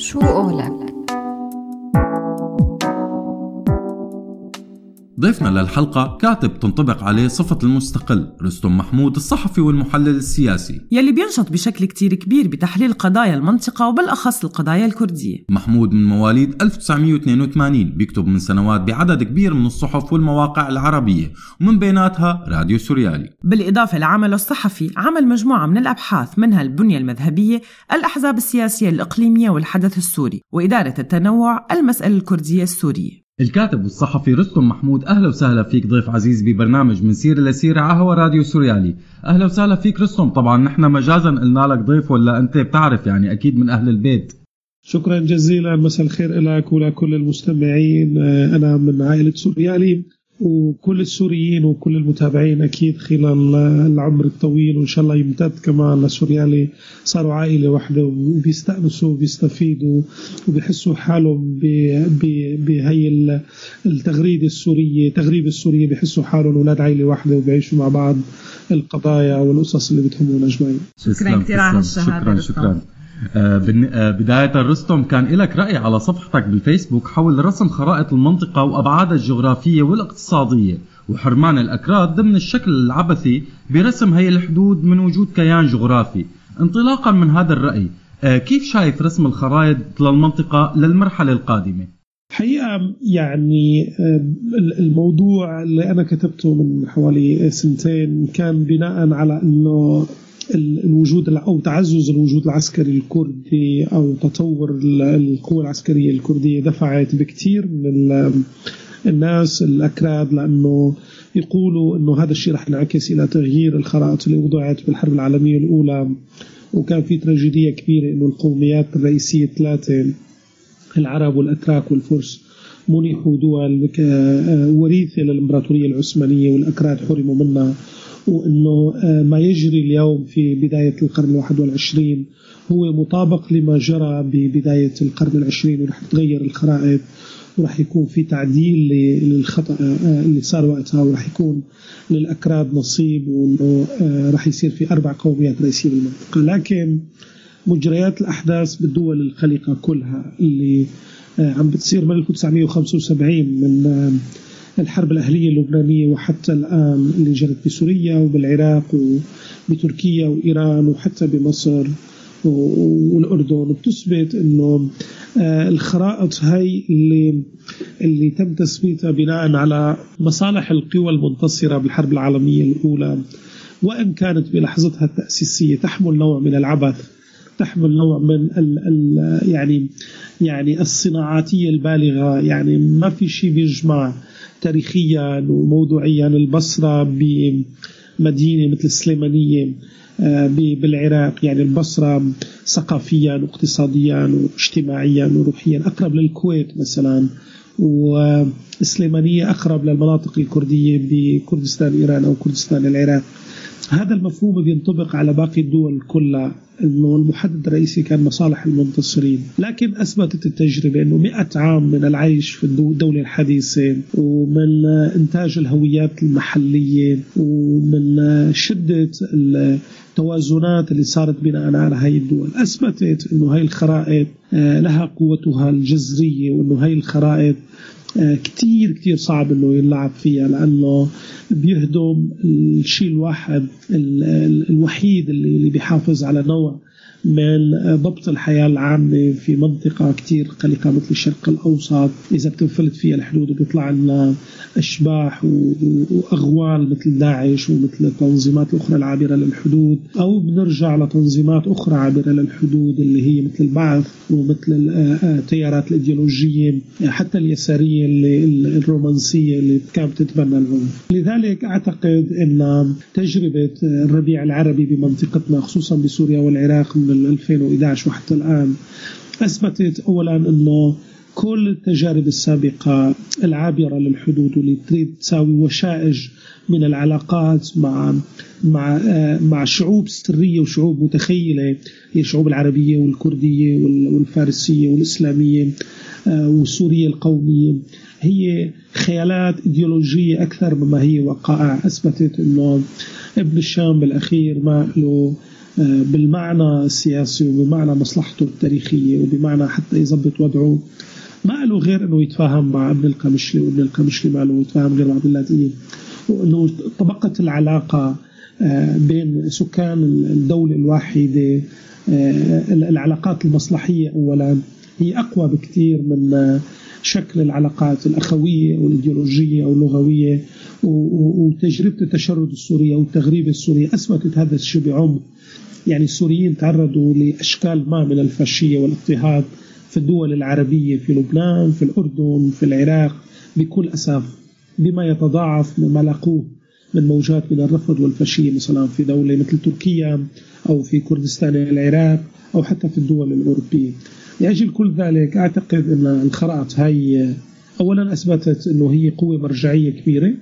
شو قولك؟ ضيفنا للحلقة كاتب تنطبق عليه صفة المستقل رستم محمود الصحفي والمحلل السياسي. يلي بينشط بشكل كتير كبير بتحليل قضايا المنطقة وبالأخص القضايا الكردية. محمود من مواليد 1982 بيكتب من سنوات بعدد كبير من الصحف والمواقع العربية ومن بيناتها راديو سوريالي. بالإضافة لعمله الصحفي عمل مجموعة من الأبحاث منها البنية المذهبية الأحزاب السياسية الإقليمية والحدث السوري وإدارة التنوع المسألة الكردية السورية. الكاتب والصحفي رستم محمود أهلا وسهلا فيك ضيف عزيز ببرنامج من سيره لسيره على هوا راديو سوريالي. أهلا وسهلا فيك رستم. طبعا نحن مجازا قلنا لك ضيف ولا أنت بتعرف يعني أكيد من أهل البيت. شكرا جزيلا. مساء الخير لك ولكل المستمعين. أنا من عائلة سوريالي. وكل السوريين وكل المتابعين أكيد خلال العمر الطويل وإن شاء الله يمتد كمان لسوريالي صاروا عائلة واحدة وبيستأنسوا وبيستفيدوا وبيحسوا حالهم بهي التغريدة السورية تغريب السورية بيحسوا حالهم أولاد عائلة واحدة وبيعيشوا مع بعض القضايا والقصص اللي بتهمنا أجمعين. شكرا كثير على شكرا هالشهاده شكرا. آه، بداية الرستم كان لك رأي على صفحتك بالفيسبوك حول رسم خرائط المنطقة وأبعادها الجغرافية والاقتصادية وحرمان الأكراد ضمن الشكل العبثي برسم هي الحدود من وجود كيان جغرافي انطلاقا من هذا الرأي آه، كيف شايف رسم الخرائط للمنطقة للمرحلة القادمة؟ حقيقة يعني آه، الموضوع اللي أنا كتبته من حوالي سنتين كان بناء على أنه الوجود أو تعزز الوجود العسكري الكردي أو تطور القوى العسكرية الكردية دفعت بكثير من الناس الأكراد لأنه يقولوا إنه هذا الشيء رح ينعكس إلى تغيير الخرائط اللي وضعت بالحرب العالمية الأولى. وكان في تراجيدية كبيرة إنه القوميات الرئيسية الثلاثة العرب والأتراك والفرس منحوا دول وريثة للإمبراطورية العثمانية والأكراد حرموا منها. وأنه آه، ما يجري اليوم في بداية القرن الواحد والعشرين هو مطابق لما جرى ببداية القرن العشرين ورح تتغير الخرائط ورح يكون في تعديل للخطأ آه، اللي صار وقتها ورح يكون للأكراد نصيب وأنه آه، رح يصير في أربع قوميات رئيسية بالمنطقة. لكن مجريات الأحداث بالدول الخليقة كلها اللي عم بتصير من 1975 من الحرب الأهلية اللبنانية وحتى الآن اللي جرت بسوريا وبالعراق وبتركيا وإيران وحتى بمصر والأردن. بتثبت أنه آه، الخرائط هاي اللي اللي تم تثبيتها بناء على مصالح القوى المنتصرة بالحرب العالمية الأولى. وإن كانت بلحظتها التأسيسية تحمل نوع من العبث تحمل نوع من ال ال يعني يعني الصناعاتية البالغة. يعني ما في شيء بيجمع تاريخيا وموضوعيا البصرة بمدينة مثل السليمانية آه، بالعراق. يعني البصرة ثقافيا واقتصاديا واجتماعيا وروحيا. أقرب للكويت مثلا. والسليمانية أقرب للمناطق الكردية بكردستان إيران أو كردستان العراق. هذا المفهوم بينطبق على باقي الدول كلها إنه المحدد الرئيسي كان مصالح المنتصرين. لكن أثبتت التجربة إنه 100 عام من العيش في الدولة الحديثة ومن إنتاج الهويات المحلية ومن شدة التوازنات اللي صارت بناء على هاي الدول. أثبتت إنه هاي الخرائط آه، لها قوتها الجذرية وإنه هاي الخرائط كتير كتير صعب إنه يلعب فيها لأنه بيهدم الشيء الواحد الوحيد اللي بيحافظ على نوع من ضبط الحياة العامة في منطقة كتير قلقة مثل الشرق الأوسط. إذا بتنفلت فيها الحدود وبيطلع لنا أشباح وأغوال مثل داعش ومثل التنظيمات الأخرى العابرة للحدود. أو بنرجع لتنظيمات أخرى عابرة للحدود اللي هي مثل البعث ومثل التيارات الإيديولوجية حتى اليسارية اللي الرومانسية اللي كانت تتبنى العنف لذلك أعتقد أن تجربة الربيع العربي بمنطقتنا خصوصا بسوريا والعراق من 2011 وحتى الآن أثبتت أولا أنه كل التجارب السابقة العابرة للحدود واللي تريد تساوي وشائج من العلاقات مع مع مع شعوب سرية وشعوب متخيلة هي الشعوب العربية والكردية والفارسية والإسلامية والسوريه القومية. هي خيالات إيديولوجية أكثر مما هي وقائع. أثبتت انه ابن الشام بالاخير ما له بالمعنى السياسي وبمعنى مصلحته التاريخية وبمعنى حتى يظبط وضعه. ما له غير إنه يتفاهم مع ابن القمشلي وابن القمشلي ما له يتفاهم غير مع عبد اللاتيني وإنه طبقة العلاقة بين سكان الدولة الواحدة العلاقات المصلحية اولا. هي أقوى بكثير من شكل العلاقات الأخوية أو الايديولوجيه أو اللغويه وتجربة التشرد السوري أو التغريب السوري أثبتت هذا الشيء بعمق. يعني السوريين تعرضوا لأشكال ما من الفاشية والاضطهاد في الدول العربية في لبنان في الأردن في العراق بكل اسف بما يتضاعف مما لاقوه من موجات من الرفض والفاشية مثلا في دولة مثل تركيا أو في كردستان العراق أو حتى في الدول الأوروبية. لاجل كل ذلك أعتقد أن الخرائط هاي اولا أثبتت إنه هي قوة مرجعية كبيرة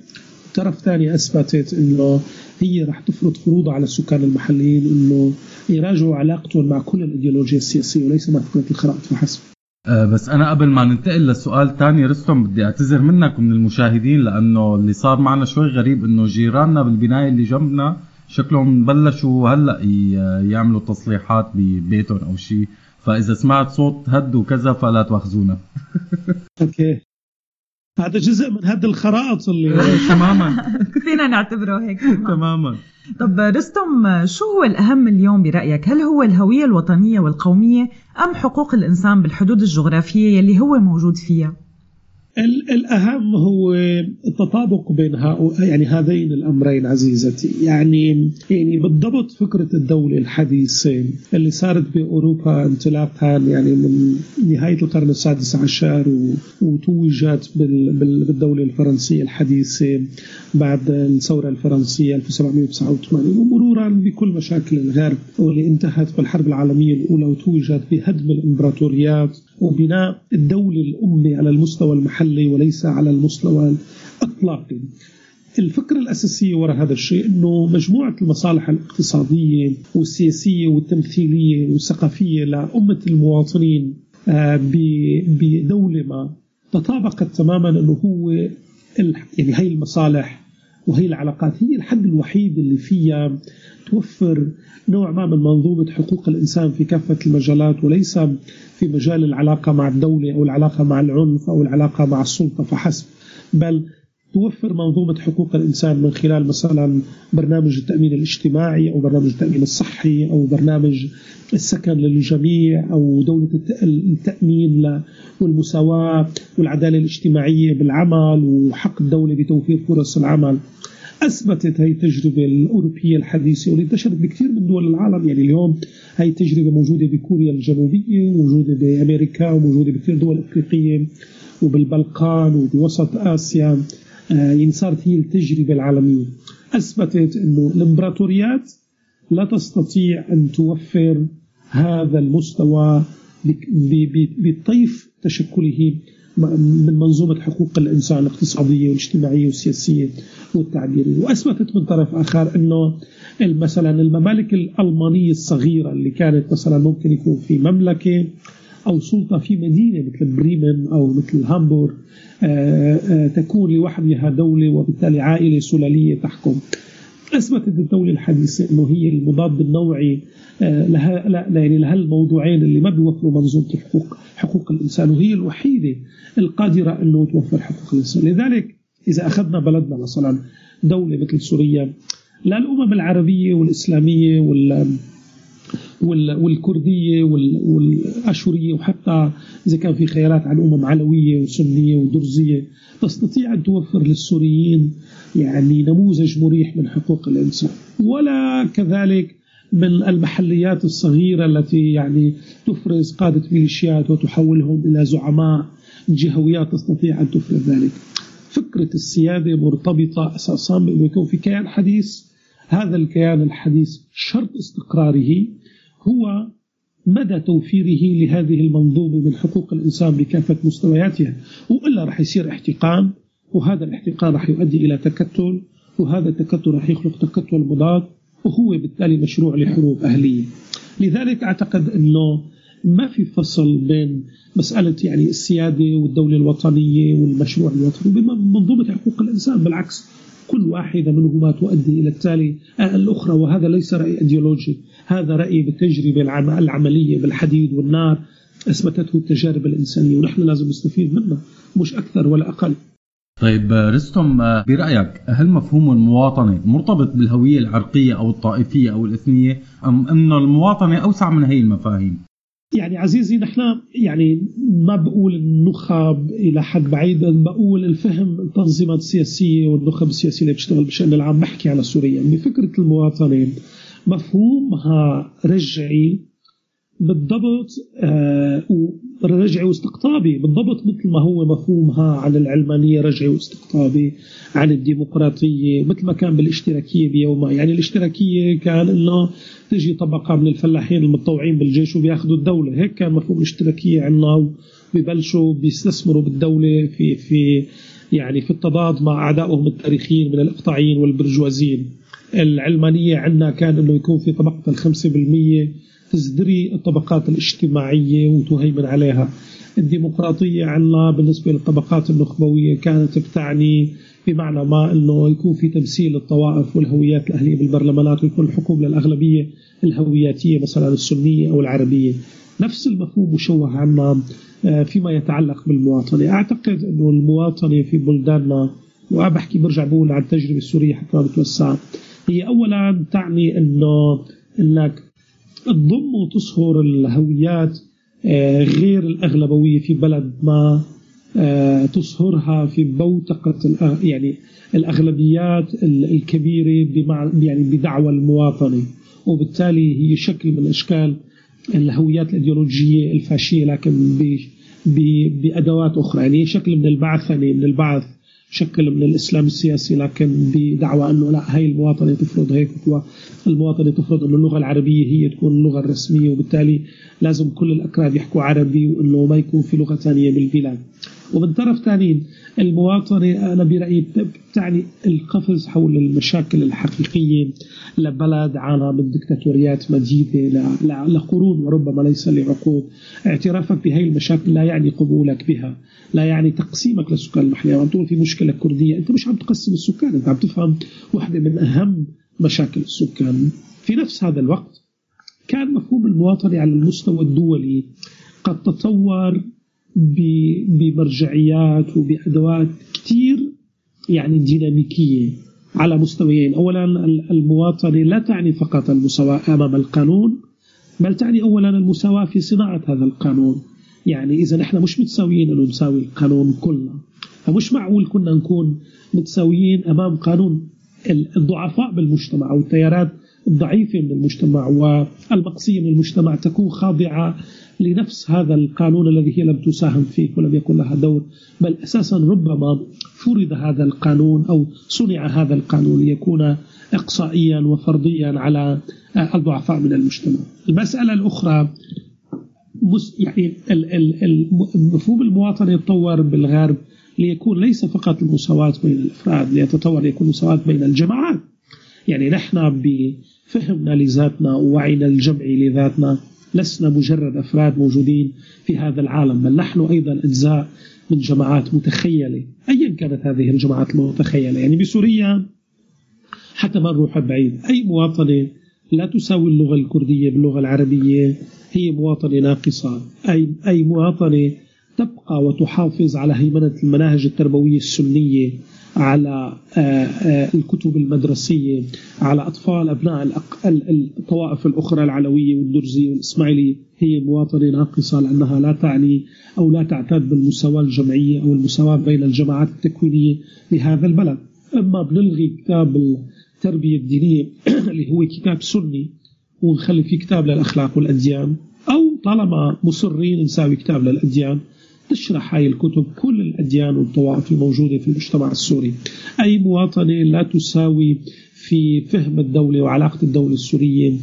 طرف ثاني أثبتت إنه هي رح تفرض فروضها على السكان المحليين إنه يراجعوا علاقتهم مع كل الإيديولوجيا السياسية وليس مع فكرة الخرائط فحسب. أه بس أنا قبل ما ننتقل للسؤال الثاني رستم بدي أعتذر منك ومن المشاهدين لأنه اللي صار معنا شوي غريب إنه جيراننا بالبناية اللي جنبنا شكلهم بلشوا هلأ يعملوا تصليحات ببيتهم أو شيء فإذا سمعت صوت هد وكذا فلا تواخذونا أوكي. هذا جزء من هد الخرائط اللي تماما فينا نعتبره هيك تماما طب رستم شو هو الأهم اليوم برأيك؟ هل هو الهوية الوطنية والقومية أم حقوق الإنسان بالحدود الجغرافية يلي هو موجود فيها؟ الأهم هو التطابق بين يعني هذين الأمرين عزيزتي. يعني يعني بالضبط فكرة الدولة الحديثة اللي صارت بأوروبا انطلاقا يعني من نهاية القرن السادس عشر وتوجت بالدولة الفرنسية الحديثة بعد الثورة الفرنسية 1789 ومرورا بكل مشاكل الغرب واللي انتهت بالحرب العالمية الأولى وتوجت بهدم الإمبراطوريات. وبناء الدولة الأمة على المستوى المحلي وليس على المستوى الإطلاقي. الفكرة الأساسية وراء هذا الشيء أنه مجموعة المصالح الاقتصادية والسياسية والتمثيلية والثقافية لأمة المواطنين بدولة ما تطابقت تماما أنه هو يعني هي المصالح وهي العلاقات هي الحد الوحيد اللي فيها توفر نوع ما من منظومة حقوق الإنسان في كافة المجالات وليس في مجال العلاقة مع الدولة أو العلاقة مع العنف أو العلاقة مع السلطة فحسب. بل توفر منظومة حقوق الإنسان من خلال مثلا برنامج التأمين الاجتماعي أو برنامج التأمين الصحي أو برنامج السكن للجميع أو دولة التأمين والمساواة والعدالة الاجتماعية بالعمل وحق الدولة بتوفير فرص العمل. أثبتت هي التجربة الأوروبية الحديثة واللي انتشرت بكثير من دول العالم. يعني اليوم هي التجربة موجودة بكوريا الجنوبية وموجوده بأمريكا وموجودة بكثير دول أفريقية وبالبلقان وبوسط آسيا. صارت هي التجربة العالمية. أثبتت إنه الإمبراطوريات لا تستطيع أن توفر هذا المستوى بطيف تشكله من منظومة حقوق الإنسان الاقتصادية والاجتماعية والسياسية والتعبيرية. وأثبتت من طرف آخر أنه مثلا الممالك الألمانية الصغيرة اللي كانت مثلا ممكن يكون في مملكة أو سلطة في مدينة مثل بريمن أو مثل هامبورغ تكون لوحدها دولة وبالتالي عائلة سلالية تحكم. أثبتت الدولة الحديثة إنه هي المضاد النوعي لها لا يعني لها الموضوعين اللي ما بيوفروا منظومة الحقوق حقوق الإنسان وهي الوحيدة القادرة إنه توفر حقوق الإنسان، لذلك إذا أخذنا بلدنا مثلا دولة مثل سوريا لا الأمم العربية والإسلامية وال والكردية والأشورية وحتى إذا كان في خيارات عن امم علويه وسنيه ودرزيه تستطيع أن توفر للسوريين يعني نموذج مريح من حقوق الإنسان ولا كذلك من المحليات الصغيرة التي يعني تفرز قادة ميليشيات وتحولهم إلى زعماء جهويات تستطيع أن تفرز ذلك. فكرة السيادة مرتبطة أساسا بانه يكون في كيان حديث هذا الكيان الحديث شرط استقراره هو مدى توفيره لهذه المنظومة من حقوق الإنسان بكافة مستوياتها. وإلا رح يصير احتقان وهذا الاحتقان رح يؤدي إلى تكتل وهذا التكتل راح يخلق تكتل مضاد وهو بالتالي مشروع لحروب أهلية. لذلك أعتقد أنه ما في فصل بين مسألة يعني السيادة والدولة الوطنية والمشروع الوطني بمنظومة حقوق الإنسان. بالعكس كل واحدة منهما تؤدي إلى التالي الأخرى وهذا ليس رأي أيديولوجي هذا رأي بالتجربة العملية بالحديد والنار أثبتته التجارب الإنسانية ونحن لازم نستفيد منها مش أكثر ولا أقل طيب رستم برأيك هل مفهوم المواطنة مرتبط بالهوية العرقية أو الطائفية أو الإثنية أم أن المواطنة أوسع من هي المفاهيم؟ يعني عزيزي نحن يعني ما بقول النخب إلى حد بعيد بقول الفهم التنظيمات السياسية والنخب السياسية اللي بتشتغل بشان العام بحكي على سوريا يعني فكرة المواطنه مفهومها رجعي بالضبط آه رجعي واستقطابي. بالضبط مثل ما هو مفهومها عن العلمانية رجعي واستقطابي عن الديمقراطية مثل ما كان بالاشتراكية بيومها يعني الاشتراكية كان إنه تجي طبقة من الفلاحين المتطوعين بالجيش وبياخذوا الدولة. هيك كان مفهوم الاشتراكية عندنا وبيبلشوا بيستثمروا بالدولة في في يعني في التضاد مع أعدائهم التاريخيين من الإقطاعيين والبرجوازيين. العلمانية عندنا كان أنه يكون في طبقة الخمسة بالمية تزدري الطبقات الاجتماعية وتهيمن عليها. الديمقراطية عنا بالنسبة للطبقات النخبوية كانت بتعني بمعنى ما أنه يكون في تمثيل للطوائف والهويات الأهلية بالبرلمانات ويكون الحكم للأغلبية الهوياتية مثلا السنية أو العربية. نفس المفهوم مشوه عنا آه، فيما يتعلق بالمواطنة. أعتقد أنه المواطنة في بلداننا وبحكي برجع بقول عن التجربة السورية حتى ما بتوسع هي أولا تعني أنه أنك تضم وتصهر الهويات آه، غير الأغلبوية في بلد ما آه، تصهرها في بوتقة يعني الأغلبيات الكبيرة يعني بدعوى المواطنة. وبالتالي هي شكل من أشكال الهويات الأيديولوجية الفاشية لكن بأدوات أخرى. يعني شكل من البعثنة من البعث. شكل من الإسلام السياسي لكن بدعوى أنه لا هي المواطنة تفرض هيك المواطنة تفرض إنه اللغة العربية هي تكون اللغة الرسمية وبالتالي لازم كل الأكراد يحكوا عربي وإنه ما يكون في لغة ثانية بالبلاد. ومن طرف ثاني المواطنة أنا برأيي تعني القفز حول المشاكل الحقيقية لبلد عانى من دكتاتوريات مجيدة لقرون وربما ليس لعقود اعترافك بهي المشاكل لا يعني قبولك بها لا يعني تقسيمك للسكان المحلية. عم تقول في مشكلة كردية أنت مش عم تقسم السكان أنت عم تفهم واحدة من أهم مشاكل السكان. في نفس هذا الوقت كان مفهوم المواطنة على المستوى الدولي قد تطور بمرجعيات وبأدوات كثير يعني ديناميكية على مستويين. أولا المواطنة لا تعني فقط المساواة أمام القانون بل تعني أولا المساواة في صناعة هذا القانون. يعني إذا إحنا مش متساويين إنه نساوي القانون كلنا فمش معقول كنا نكون متساويين أمام قانون الضعفاء بالمجتمع أو التيارات الضعيفة من المجتمع والمقصية من المجتمع تكون خاضعة لنفس هذا القانون الذي هي لم تساهم فيه ولم يكن لها دور بل أساسا ربما فرض هذا القانون أو صنع هذا القانون ليكون إقصائيا وفرضيا على الضعفاء من المجتمع. المسألة الأخرى يعني مفهوم المواطنة يتطور بالغرب ليكون ليس فقط المساواة بين الأفراد ليتطور ليكون مساواة بين الجماعات. يعني نحن بفهمنا لذاتنا ووعينا الجمعي لذاتنا لسنا مجرد أفراد موجودين في هذا العالم بل نحن أيضا أجزاء من جماعات متخيلة. أيا كانت هذه الجماعات المتخيلة؟ يعني بسوريا حتى ما نروح بعيد. أي مواطنة لا تساوي اللغة الكردية باللغة العربية هي مواطنة ناقصة. أي, أي مواطنة تبقى وتحافظ على هيمنة المناهج التربوية السنية على آه، آه، الكتب المدرسية على أطفال أبناء الطوائف الأخرى العلوية والدرزية والإسماعيلية. هي مواطنة ناقصة لأنها لا تعني أو لا تعتد بالمساواة الجمعية أو المساواة بين الجماعات التكوينية لهذا البلد. أما بنلغي كتاب التربية الدينية اللي هو كتاب سني ونخلي فيه كتاب للأخلاق والأديان أو طالما مصرين نساوي كتاب للأديان تشرح هاي الكتب كل الأديان والطوائف الموجودة في المجتمع السوري. أي مواطنة لا تساوي في فهم الدولة وعلاقة الدولة السورية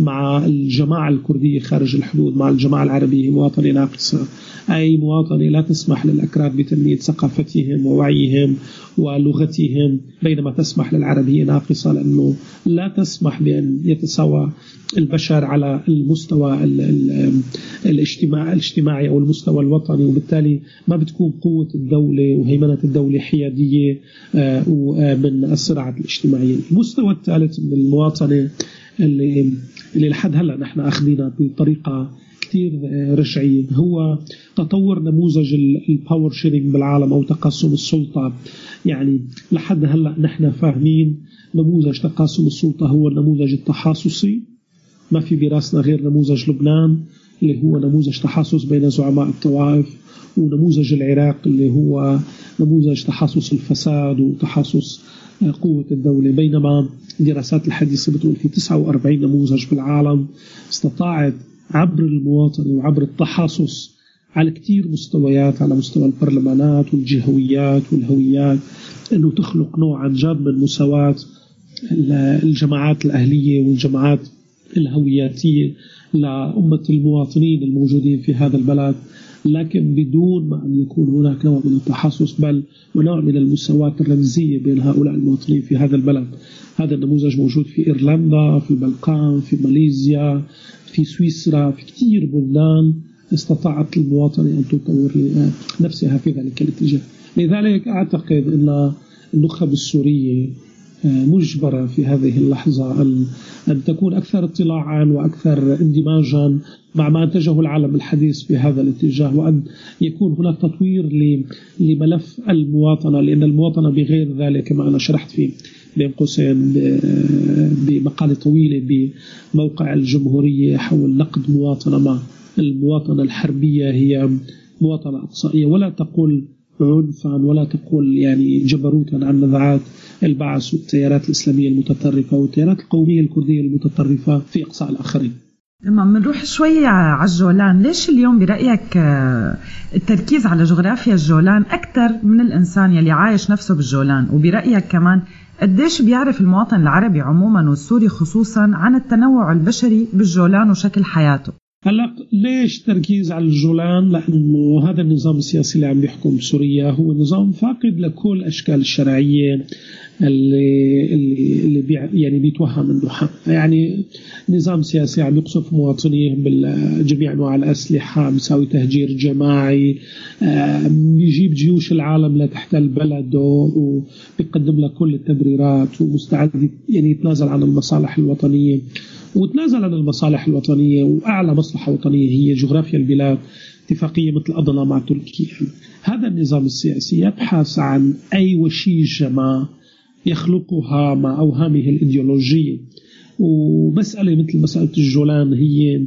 مع الجماعة الكردية خارج الحدود مع الجماعة العربية مواطنة ناقصة. أي مواطنة لا تسمح للأكراد بتنمية ثقافتهم ووعيهم ولغتهم بينما تسمح للعربية ناقصة لأنه لا تسمح بأن يتساوى البشر على المستوى الاجتماع الاجتماعي أو المستوى الوطني. وبالتالي ما بتكون قوة الدولة وهيمنة الدولة حيادية آه، من الصراعات الاجتماعية. المستوى الثالث من المواطنة اللي, اللي لحد هلا نحن اخذينها بطريقة كثير رجعية. هو تطور نموذج ال power sharing بالعالم أو تقاسم السلطة. يعني لحد هلا نحن فاهمين نموذج تقاسم السلطة هو النموذج التحاصصي. ما في براسنا غير نموذج لبنان اللي هو نموذج تحاصص بين زعماء الطوائف ونموذج العراق اللي هو نموذج تحاصص الفساد وتحاصص قوة الدولة بينما الدراسات الحديثة بتقول في 49 نموذج بالعالم استطاعت عبر المواطنة وعبر التحاصص على كثير مستويات على مستوى البرلمانات والجهويات والهويات إنه تخلق نوع عن جد من مساواة الجماعات الأهلية والجماعات الهوياتية لأمة المواطنين الموجودين في هذا البلد. لكن بدون ما أن يكون هناك نوع من التحسس بل ونوع من المساواة الرمزية بين هؤلاء المواطنين في هذا البلد. هذا النموذج موجود في إيرلندا في البلقان في ماليزيا في سويسرا في كثير بلدان استطاعت المواطنة أن تطور نفسها في ذلك الاتجاه. لذلك أعتقد أن النخب السورية مجبرة في هذه اللحظة أن تكون أكثر اطلاعا وأكثر اندماجا مع ما أنتجه العالم الحديث في هذا الاتجاه وأن يكون هناك تطوير لملف المواطنة لأن المواطنة بغير ذلك كما أنا شرحت في بين قوسين بمقالة طويلة بموقع الجمهورية حول نقد مواطنة ما المواطنة الحربية هي مواطنة إقصائية. ولا تقول عنفا ولا تقول يعني جبروتا عن نزعات البعث والتيارات الإسلامية المتطرفة والتيارات القومية الكردية المتطرفة في إقصاء الآخرين. لما بنروح شوي على الجولان. ليش اليوم برأيك آه، التركيز على جغرافيا الجولان أكثر من الإنسان يلي عايش نفسه بالجولان؟ وبرأيك كمان قديش بيعرف المواطن العربي عموما والسوري خصوصا عن التنوع البشري بالجولان وشكل حياته؟ هلا ليش تركيز على الجولان؟ لأنه هذا النظام السياسي اللي عم بيحكم سوريا هو نظام فاقد لكل أشكال الشرعية اللي اللي اللي بي يعني بيتوهم انه حق يعني نظام سياسي عم يقصف مواطنيه بجميع أنواع الأسلحة بيساوي تهجير جماعي آه، بيجيب جيوش العالم لتحتل بلده وبيقدم لك كل التبريرات ومستعد يعني يتنازل عن المصالح الوطنية. وتنازل عن المصالح الوطنية وأعلى مصلحة وطنية هي جغرافيا البلاد اتفاقية مثل أضنا مع تركيا هذا النظام السياسي يبحث عن أي وشيجة ما يخلقها مع أوهامه الإيديولوجية. ومسألة مثل مسألة الجولان هي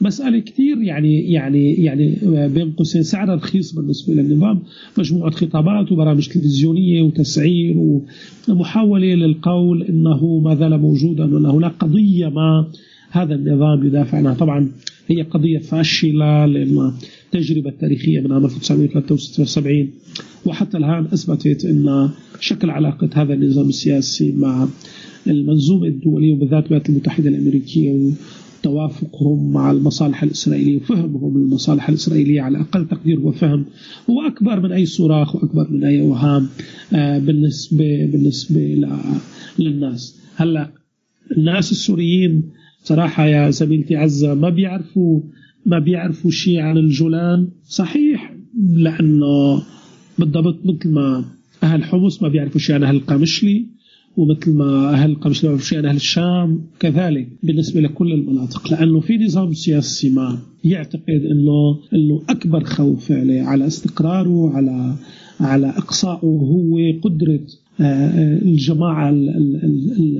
مسألة كثير يعني يعني يعني بين قوسين. سعرها رخيص بالنسبة للنظام. مجموعة خطابات وبرامج تلفزيونية وتسعير ومحاولة للقول أنه ما زال موجودا وأن هناك قضية ما هذا النظام يدافع عنها. طبعا هي قضية فاشلة لأن التجربة التاريخية من عام 1973 وحتى الآن أثبتت أن شكل علاقة هذا النظام السياسي مع المنظومة الدولية وبالذات الولايات المتحدة الأمريكية وتوافقهم مع المصالح الإسرائيلية وفهمهم للمصالح الإسرائيلية على أقل تقدير وفهم. هو أكبر من أي صراخ وأكبر من أي أوهام آه، بالنسبة بالنسبة للناس. هلأ الناس السوريين صراحة يا زميلتي عزة ما بيعرفوا ما بيعرفوا شيء عن الجولان. صحيح لأنه بالضبط مثل ما أهل حمص ما بيعرفوا شيء عن أهل القامشلي ومثل ما أهل قمش عن أهل الشام. كذلك بالنسبة لكل المناطق لأنه في نظام سياسي ما يعتقد أنه أنه أكبر خوف عليه على استقراره على على إقصائه هو قدرة الجماعة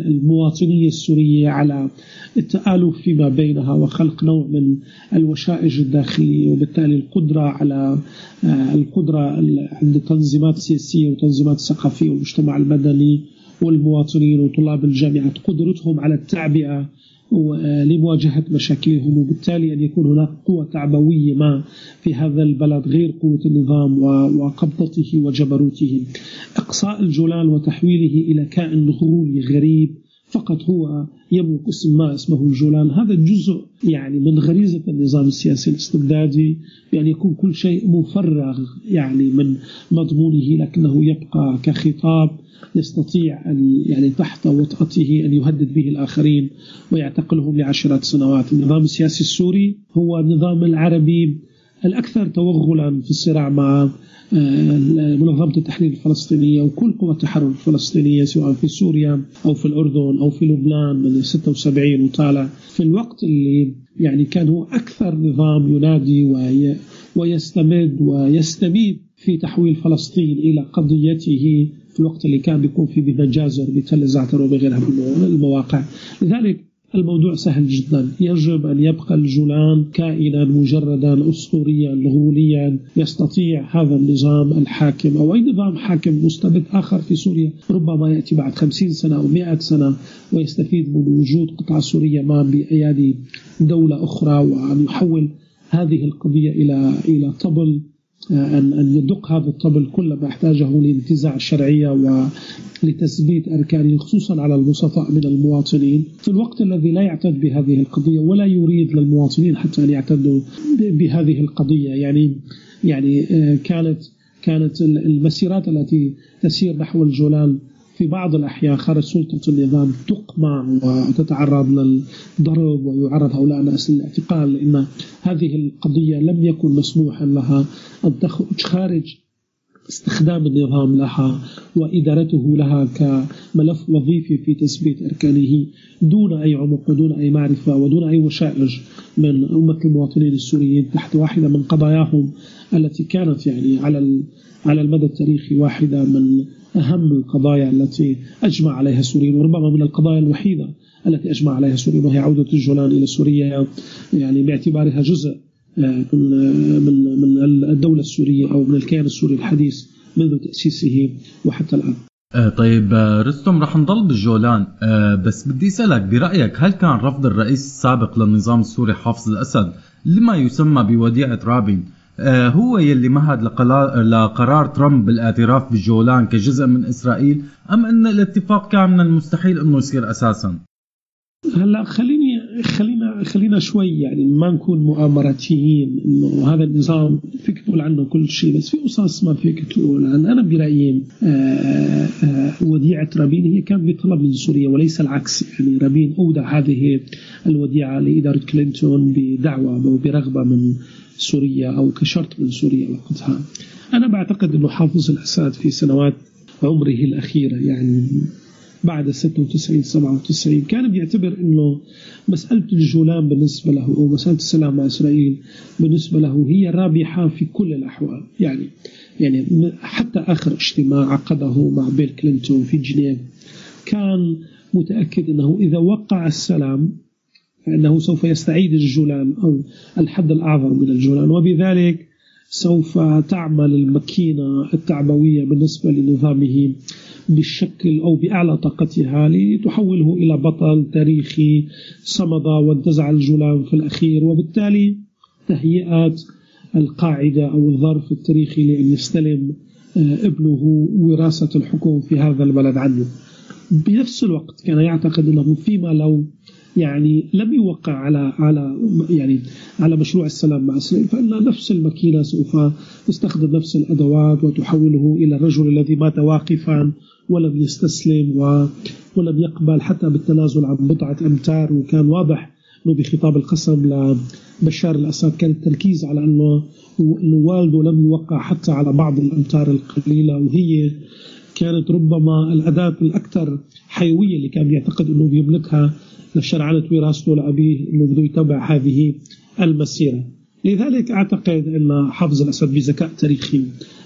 المواطنية السورية على التآلف فيما بينها وخلق نوع من الوشائج الداخلية وبالتالي القدرة على آه، القدرة عند التنظيمات السياسية والتنظيمات الثقافية والمجتمع المدني والمواطنين وطلاب الجامعات قدرتهم على التعبئة لمواجهة مشاكلهم وبالتالي أن يكون هناك قوة تعبوية ما في هذا البلد غير قوة النظام وقبضته وجبروته. إقصاء الجولان وتحويله إلى كائن غولي غريب فقط هو يملك اسم ما اسمه الجولان. هذا جزء يعني من غريزة النظام السياسي الاستبدادي بأن يكون كل شيء مفرغ يعني من مضمونه لكنه يبقى كخطاب يستطيع أن يعني تحت وطأته أن يهدد به الآخرين ويعتقلهم لعشرات سنوات. النظام السياسي السوري هو النظام العربي الأكثر توغلا في الصراع مع آه، منظمة التحرير الفلسطينية وكل قوى التحرر الفلسطينية سواء في سوريا أو في الأردن أو في لبنان من 76 وطالع. في الوقت اللي يعني كان هو أكثر نظام ينادي ويستمد ويستميد في تحويل فلسطين إلى قضيته في الوقت اللي كان بيكون في بمجازر بتل الزعتر وبغيرها من المواقع. لذلك الموضوع سهل جدا. يجب أن يبقى الجولان كائنا مجردا أسطوريا غوليا يستطيع هذا النظام الحاكم. أو أي نظام حاكم مستبد آخر في سوريا ربما يأتي بعد خمسين سنة أو مئة سنة ويستفيد من وجود قطعة سورية ما بأيادي دولة أخرى وأن يحول هذه القضية إلى إلى طبل. أن أن يدق هذا الطبل كل ما احتاجه لانتزاع الشرعية ولتثبيت أركانه خصوصا على البسطاء من المواطنين. في الوقت الذي لا يعتد بهذه القضية ولا يريد للمواطنين حتى أن يعتدوا بهذه القضية. يعني يعني آه، كانت كانت المسيرات التي تسير نحو الجولان في بعض الأحيان خارج سلطة النظام تقمع وتتعرض للضرب ويعرض هؤلاء الناس للاعتقال لأن هذه القضية لم يكن مسموحا لها. أن تخرج خارج استخدام النظام لها وإدارته لها كملف وظيفي في تثبيت أركانه دون أي عمق ودون أي معرفة ودون أي وشائج من أمة المواطنين السوريين تحت واحدة من قضاياهم التي كانت يعني على على المدى التاريخي واحدة من أهم القضايا التي أجمع عليها السوريين وربما من القضايا الوحيدة التي أجمع عليها السوريين وهي عودة الجولان إلى سوريا يعني باعتبارها جزء آه، من من من الدولة السورية أو من الكيان السوري الحديث منذ تأسيسه وحتى الآن. آه طيب آه، رستم رح نضل بالجولان بس بدي أسألك برأيك هل كان رفض الرئيس السابق للنظام السوري حافظ الأسد لما يسمى بوديعة رابين هو يلي مهد لقرار ترامب بالاعتراف بالجولان كجزء من إسرائيل أم إن الاتفاق كان من المستحيل إنه يصير أساسا؟ هلا خليني خلينا خلينا شوي يعني ما نكون مؤامراتيين إنه هذا النظام فيك تقول عنه كل شيء بس في قصص ما فيك تقول عنه. أنا برأيي آه، آه، وديعة رابين هي كانت بطلب من سوريا وليس العكس. يعني رابين أودع هذه الوديعة لإدارة كلينتون بدعوة وبرغبه من سوريا أو كشرط من سوريا وقتها. أنا بعتقد أنه حافظ الأسد في سنوات عمره الأخيرة يعني بعد 96 97 كان بيعتبر إنه مسألة الجولان بالنسبة له أو مسألة السلام مع إسرائيل بالنسبة له هي رابحة في كل الأحوال. يعني يعني حتى آخر اجتماع عقده مع بيل كلينتون في جنيف كان متأكد إنه إذا وقع السلام فإنه سوف يستعيد الجولان أو الحد الأعظم من الجولان. وبذلك سوف تعمل الماكينة التعبوية بالنسبة لنظامه بالشكل أو بأعلى طاقتها لتحوله إلى بطل تاريخي صمد وانتزع الجولان في الأخير وبالتالي تهيئة القاعدة أو الظرف التاريخي لأن يستلم آه، ابنه وراثة الحكم في هذا البلد عنه. بنفس الوقت كان يعتقد أنه فيما لو يعني لم يوقع على على يعني على مشروع السلام مع إسرائيل فإن نفس الماكينة سوف تستخدم نفس الأدوات وتحوله إلى الرجل الذي مات واقفا ولم يستسلم ولم يقبل حتى بالتنازل عن بضعة أمتار وكان واضح إنه بخطاب القسم لبشار الأسد كان التركيز على انه أنه والده لم يوقع حتى على بعض الأمتار القليلة وهي كانت ربما الأداة الأكثر حيوية اللي كان يعتقد إنه بيملكها لشرعنة وراثته لأبيه أنه بده يتبع هذه المسيرة. لذلك أعتقد أن حافظ الأسد بذكاء تاريخي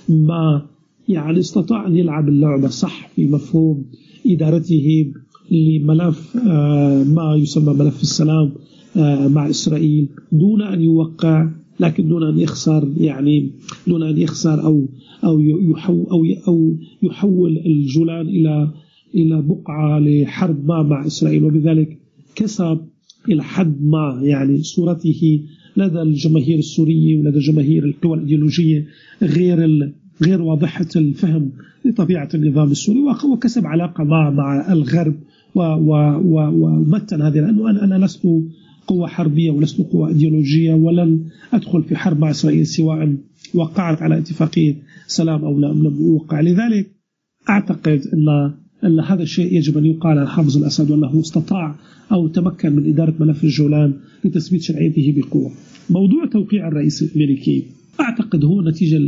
ما يعني استطاع أن يلعب اللعبة صح في مفهوم إدارته لملف آه، ما يسمى ملف السلام آه، مع إسرائيل دون أن يوقع لكن دون أن يخسر يعني دون أن يخسر أو أو يحول أو أو يحول الجولان إلى إلى بقعة لحرب ما مع إسرائيل. وبذلك كسب إلى حد ما يعني صورته لدى الجماهير السورية ولدى جماهير القوى الإيديولوجية غير غير واضحة الفهم لطبيعة النظام السوري وكسب علاقة مع مع الغرب ومتن هذه لأنه أنا أنا لست قوة حربية ولست قوة أيديولوجية ولن أدخل في حرب مع إسرائيل سواء وقعت على اتفاقية سلام أو لم أوقع. لذلك أعتقد أن أن هذا الشيء يجب أن يقال عن حافظ الأسد وأنه استطاع أو تمكن من إدارة ملف الجولان لتثبيت شرعيته بقوة. موضوع توقيع الرئيس الأمريكي أعتقد هو نتيجة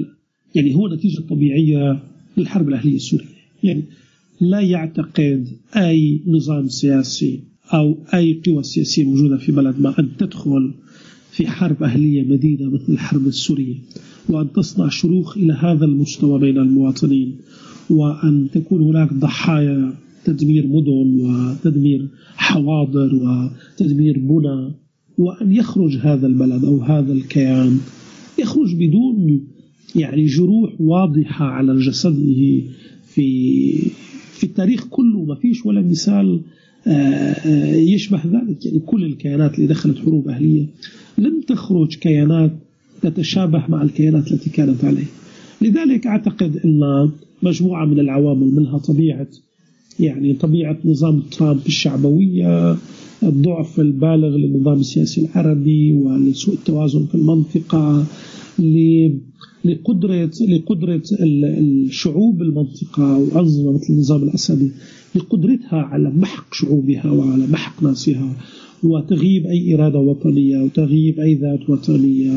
يعني هو نتيجة طبيعية للحرب الأهلية السورية. يعني لا يعتقد أي نظام سياسي أو أي قوى سياسية موجودة في بلد ما أن تدخل في حرب أهلية مديدة مثل الحرب السورية وأن تصنع شروخ إلى هذا المستوى بين المواطنين. وأن تكون هناك ضحايا تدمير مدن وتدمير حواضر وتدمير بنى وأن يخرج هذا البلد أو هذا الكيان. يخرج بدون يعني جروح واضحة على جسده في في التاريخ كله. ما فيش ولا مثال آه، آه، يشبه ذلك. يعني كل الكيانات اللي دخلت حروب أهلية لم تخرج كيانات تتشابه مع الكيانات التي كانت عليه. لذلك أعتقد أن مجموعة من العوامل منها طبيعة يعني طبيعة نظام ترامب الشعبوية الضعف البالغ للنظام السياسي العربي ولسوء التوازن في المنطقة لقدرة لقدرة الشعوب المنطقة وأنظمة مثل النظام الأسدي لقدرتها على محق شعوبها وعلى محق ناسها وتغييب أي إرادة وطنية وتغييب أي ذات وطنية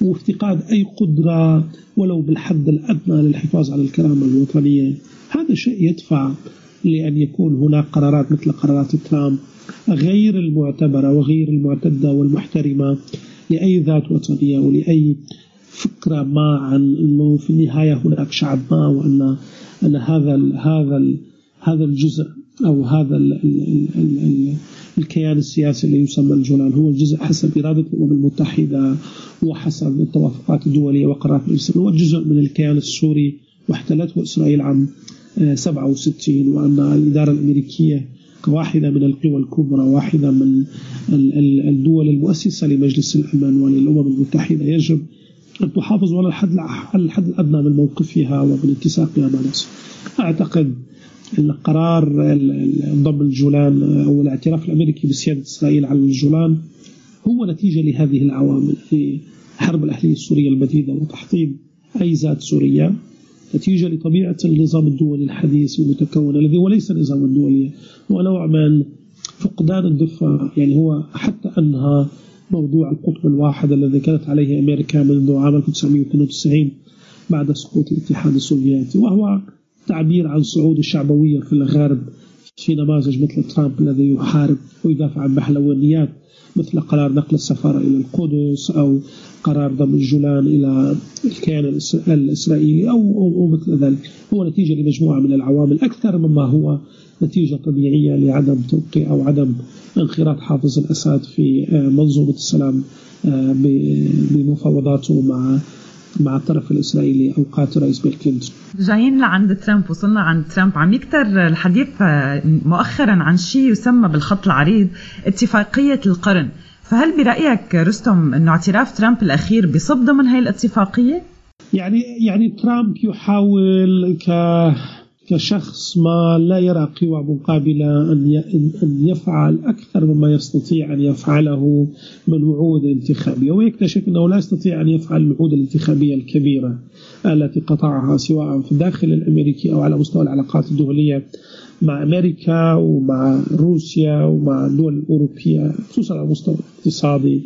وافتقاد أي قدرة ولو بالحد الأدنى للحفاظ على الكرامة الوطنية هذا شيء يدفع لأن يكون هناك قرارات مثل قرارات ترامب غير المعتبرة وغير المعتدة والمحترمة لأي ذات وطنية ولأي فكرة ما عن أنه في النهاية هناك شعب ما وأن أن هذا ال هذا ال هذا الجزء أو هذا ال ال ال ال الكيان السياسي اللي يسمى الجولان هو الجزء حسب إرادة الأمم المتحدة وحسب التوافقات الدولية وقرارات الإسلام هو جزء من الكيان السوري واحتلته إسرائيل عام 67 وأن الإدارة الأمريكية كواحدة من القوى الكبرى واحدة من الدول المؤسسة لمجلس الأمن وللأمم المتحدة. يجب أن تحافظ على الحد الحد الأدنى من موقفها ومن اتساقها مع نفسها أعتقد أن قرار ضم الجولان أو الاعتراف الأمريكي بسيادة إسرائيل على الجولان هو نتيجة لهذه العوامل في حرب الأهلية السورية البديدة وتحطيم أي ذات سورية نتيجة لطبيعة النظام الدولي الحديث المتكون الذي هو ليس نظاما دوليا هو نوع من فقدان الدفاع يعني هو حتى أنهى موضوع القطب الواحد الذي كانت عليه أمريكا منذ عام 1992 بعد سقوط الاتحاد السوفيتي وهو تعبير عن صعود الشعبوية في الغرب في نماذج مثل ترامب الذي يحارب ويدافع عن محلوانيات مثل قرار نقل السفارة إلى القدس أو قرار ضم الجولان إلى الكيان الإسرائيلي أو, أو, أو مثل ذلك. هو نتيجة لمجموعة من العوامل أكثر مما هو نتيجة طبيعية لعدم توقيع أو عدم انخراط حافظ الأسد في آه، منظومة السلام آه، بمفاوضاته مع مع الطرف الإسرائيلي أوقات الرئيس بيل كلينتون. جايين لعند ترامب وصلنا عند ترامب عم يكتر الحديث آه، مؤخرا عن شيء يسمى بالخط العريض اتفاقية القرن، فهل برأيك رستم إنه اعتراف ترامب الأخير بصب ضمن هي الاتفاقية؟ يعني يعني ترامب يحاول ك كشخص ما لا يرى قوى مقابلة أن يفعل أكثر مما يستطيع أن يفعله من وعود انتخابية ويكتشف أنه لا يستطيع أن يفعل الوعود الانتخابية الكبيرة التي قطعها سواء في الداخل الأمريكي أو على مستوى العلاقات الدولية مع أمريكا ومع روسيا ومع الدول الأوروبية خصوصا على المستوى الاقتصادي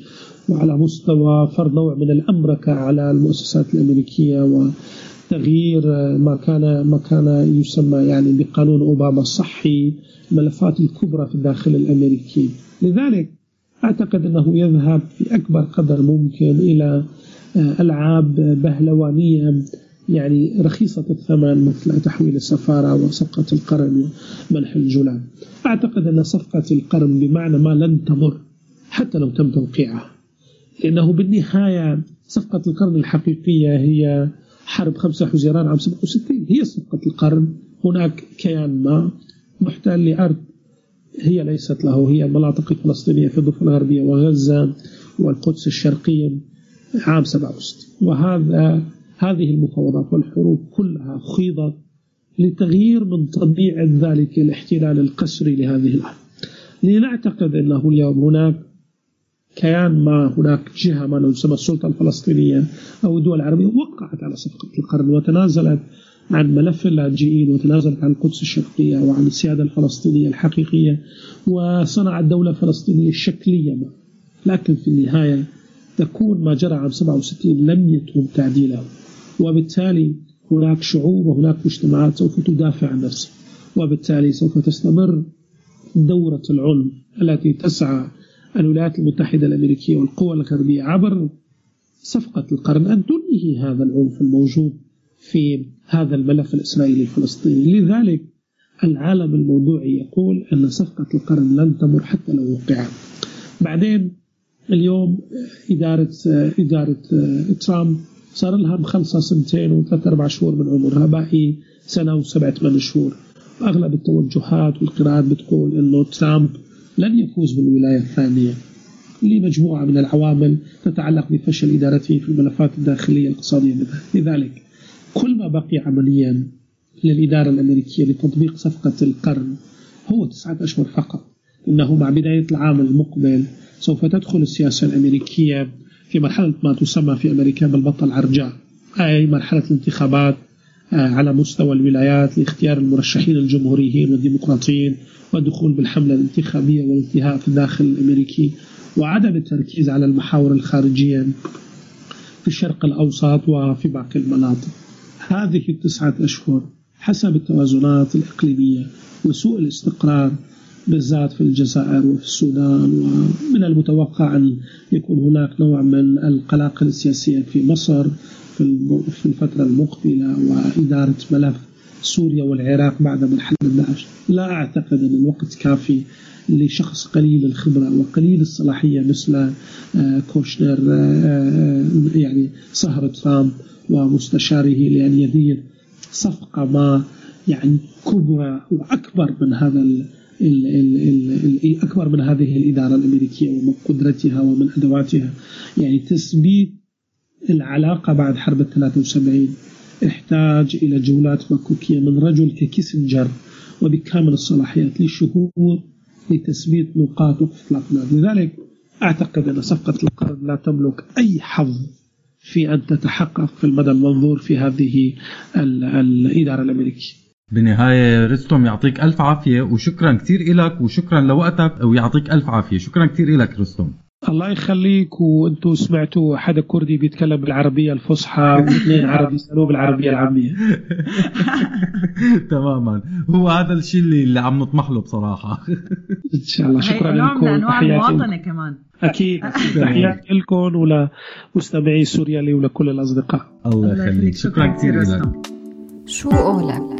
وعلى مستوى فرض نوع من الأمركة على المؤسسات الأمريكية و تغيير ما كان ما كان يسمى يعني بقانون أوباما الصحي الملفات الكبرى في الداخل الأمريكي. لذلك أعتقد أنه يذهب في اكبر قدر ممكن إلى آه، ألعاب بهلوانية يعني رخيصة الثمن مثل تحويل السفارة وصفقة القرن ومنح الجولان. أعتقد أن صفقة القرن بمعنى ما لن تمر حتى لو تم توقيعها لأنه بالنهاية صفقة القرن الحقيقية هي حرب 5 حزيران عام 67 هي صفقة القرن. هناك كيان ما محتل لأرض. هي ليست له هي المناطق الفلسطينية في الضفة الغربية وغزة والقدس الشرقية عام 67 وهذا هذه المفاوضات والحروب كلها خيضت لتغيير من طبيعة ذلك الاحتلال القسري لهذه الأرض. لنعتقد أنه اليوم هناك كيان ما هناك جهة ما تسمى السلطة الفلسطينية أو الدول العربية وقعت على صفقة القرن وتنازلت عن ملف اللاجئين وتنازلت عن القدس الشرقية وعن السيادة الفلسطينية الحقيقية وصنعت دولة فلسطينية شكلية ما. لكن في النهاية تكون ما جرى عام 67 لم يتم تعديله. وبالتالي هناك شعوب وهناك مجتمعات سوف تدافع عن نفسها. وبالتالي سوف تستمر دورة العنف التي تسعى الولايات المتحدة الأمريكية والقوى الغربية عبر صفقة القرن أن تنهي هذا العنف الموجود في هذا الملف الإسرائيلي الفلسطيني. لذلك العالم الموضوعي يقول أن صفقة القرن لن تمر حتى لو وقعت. بعدين اليوم إدارة إدارة ترامب صار لها مخلصة سنتين وثلاث أربع شهور من عمرها باقي سنة وسبعة ثمان شهور. أغلب التوجهات والقراءات بتقول أنه ترامب لن يفوز بالولاية الثانية. لمجموعة من العوامل تتعلق بفشل إدارته في الملفات الداخلية الاقتصادية. لذلك كل ما بقي عمليا للإدارة الأمريكية لتطبيق صفقة القرن هو تسعة أشهر فقط. إنه مع بداية العام المقبل سوف تدخل السياسة الأمريكية في مرحلة ما تسمى في أمريكا بالبطة العرجاء أي مرحلة الانتخابات على مستوى الولايات لاختيار المرشحين الجمهوريين والديمقراطيين والدخول بالحملة الانتخابية والانتهاء في الداخل الأمريكي وعدم التركيز على المحاور الخارجية في الشرق الأوسط وفي باقي المناطق. هذه التسعة أشهر حسب التوازنات الإقليمية وسوء الاستقرار بالذات في الجزائر وفي السودان ومن المتوقع أن يكون هناك نوع من القلاقل السياسية في مصر في الفترة المقبلة وإدارة ملف سوريا والعراق بعد مرحلة داعش لا أعتقد أن الوقت كافي لشخص قليل الخبرة وقليل الصلاحية مثل آه، كوشنر آه، آه، يعني صهر ترامب ومستشاره لأن يدير صفقة ما يعني كبرى وأكبر من هذا ال ال ال ال أكبر من هذه الإدارة الأمريكية ومن قدرتها ومن أدواتها. يعني تثبيت العلاقة بعد حرب 73 احتاج إلى جولات مكوكية من رجل ككيسنجر وبكامل الصلاحيات لشهور لتثبيت نقاط وقف الأقدام لذلك أعتقد أن صفقة القرن لا تملك أي حظ في أن تتحقق في المدى المنظور في هذه الإدارة الأمريكية. بالنهاية رستم يعطيك ألف عافية وشكرا كثير لك وشكرا لوقتك ويعطيك ألف عافية. شكرا كثير لك رستم. الله يخليك وأنتم سمعتوا حدا كردي بيتكلم بالعربية الفصحى واثنين عربي يسألوه بالعربية العامية. تماما. هو هذا الشيء اللي, اللي عم نطمح له بصراحة. إن شاء الله. شكرا لكم. انواع المواطنة كمان. أكيد تحياتي لكم ولمستمعي سوريالي ولكل الأصدقاء. الله يخليك. شكرا كثير لك شو قولك